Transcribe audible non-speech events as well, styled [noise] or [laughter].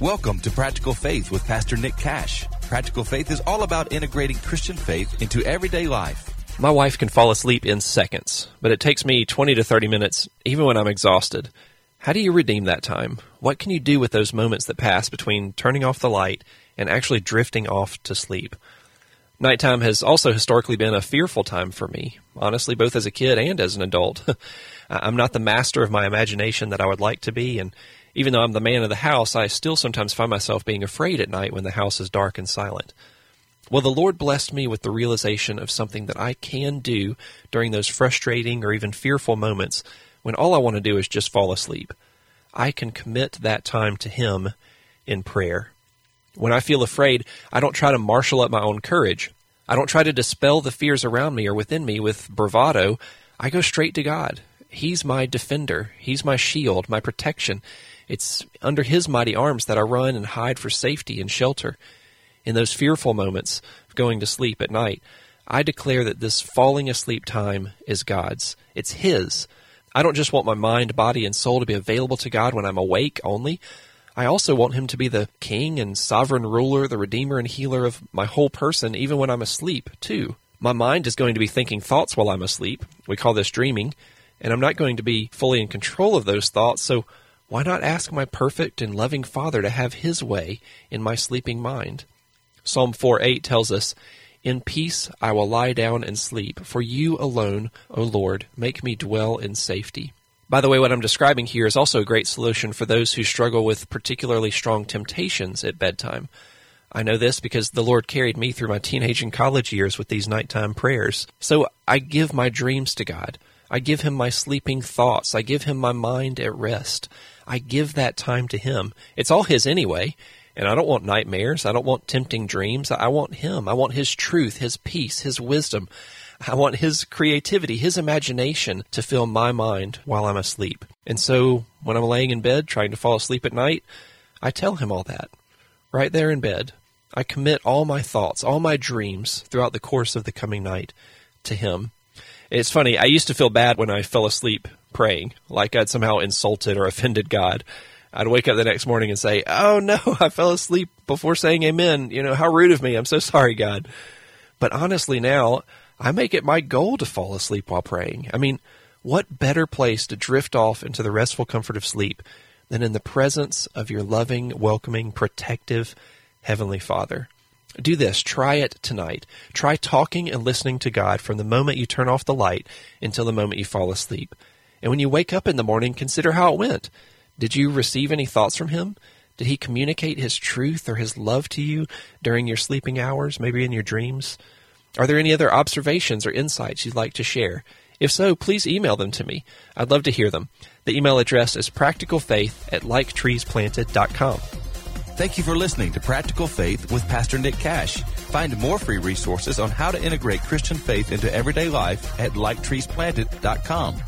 Welcome to Practical Faith with Pastor Nick Cash. Practical Faith is all about integrating Christian faith into everyday life. My wife can fall asleep in seconds, but it takes me 20 to 30 minutes, even when I'm exhausted. How do you redeem that time? What can you do with those moments that pass between turning off the light and actually drifting off to sleep? Nighttime has also historically been a fearful time for me, honestly, both as a kid and as an adult. [laughs] I'm not the master of my imagination that I would like to be, and even though I'm the man of the house, I still sometimes find myself being afraid at night when the house is dark and silent. Well, the Lord blessed me with the realization of something that I can do during those frustrating or even fearful moments when all I want to do is just fall asleep. I can commit that time to Him in prayer. When I feel afraid, I don't try to marshal up my own courage. I don't try to dispel the fears around me or within me with bravado. I go straight to God. He's my defender. He's my shield, my protection. It's under His mighty arms that I run and hide for safety and shelter. In those fearful moments of going to sleep at night, I declare that this falling asleep time is God's. It's His. I don't just want my mind, body, and soul to be available to God when I'm awake only. I also want Him to be the King and sovereign ruler, the Redeemer and healer of my whole person, even when I'm asleep, too. My mind is going to be thinking thoughts while I'm asleep. We call this dreaming. And I'm not going to be fully in control of those thoughts, so why not ask my perfect and loving Father to have His way in my sleeping mind? Psalm 4 8 tells us, In peace I will lie down and sleep, for you alone, O Lord, make me dwell in safety. By the way, what I'm describing here is also a great solution for those who struggle with particularly strong temptations at bedtime. I know this because the Lord carried me through my teenage and college years with these nighttime prayers. So I give my dreams to God. I give Him my sleeping thoughts. I give Him my mind at rest. I give that time to Him. It's all His anyway. And I don't want nightmares. I don't want tempting dreams. I want Him. I want His truth, His peace, His wisdom. I want His creativity, His imagination to fill my mind while I'm asleep. And so when I'm laying in bed trying to fall asleep at night, I tell Him all that. Right there in bed. I commit all my thoughts, all my dreams throughout the course of the coming night to Him. It's funny, I used to feel bad when I fell asleep praying, like I'd somehow insulted or offended God. I'd wake up the next morning and say, Oh no, [laughs] I fell asleep before saying amen. You know, how rude of me. I'm so sorry, God. But honestly, now I make it my goal to fall asleep while praying. I mean, what better place to drift off into the restful comfort of sleep than in the presence of your loving, welcoming, protective Heavenly Father? Do this. Try it tonight. Try talking and listening to God from the moment you turn off the light until the moment you fall asleep. And when you wake up in the morning, consider how it went. Did you receive any thoughts from Him? Did He communicate His truth or His love to you during your sleeping hours, maybe in your dreams? Are there any other observations or insights you'd like to share? If so, please email them to me. I'd love to hear them. The email address is practicalfaith at liketreesplanted.com. Thank you for listening to Practical Faith with Pastor Nick Cash. Find more free resources on how to integrate Christian faith into everyday life at liketreesplanted.com.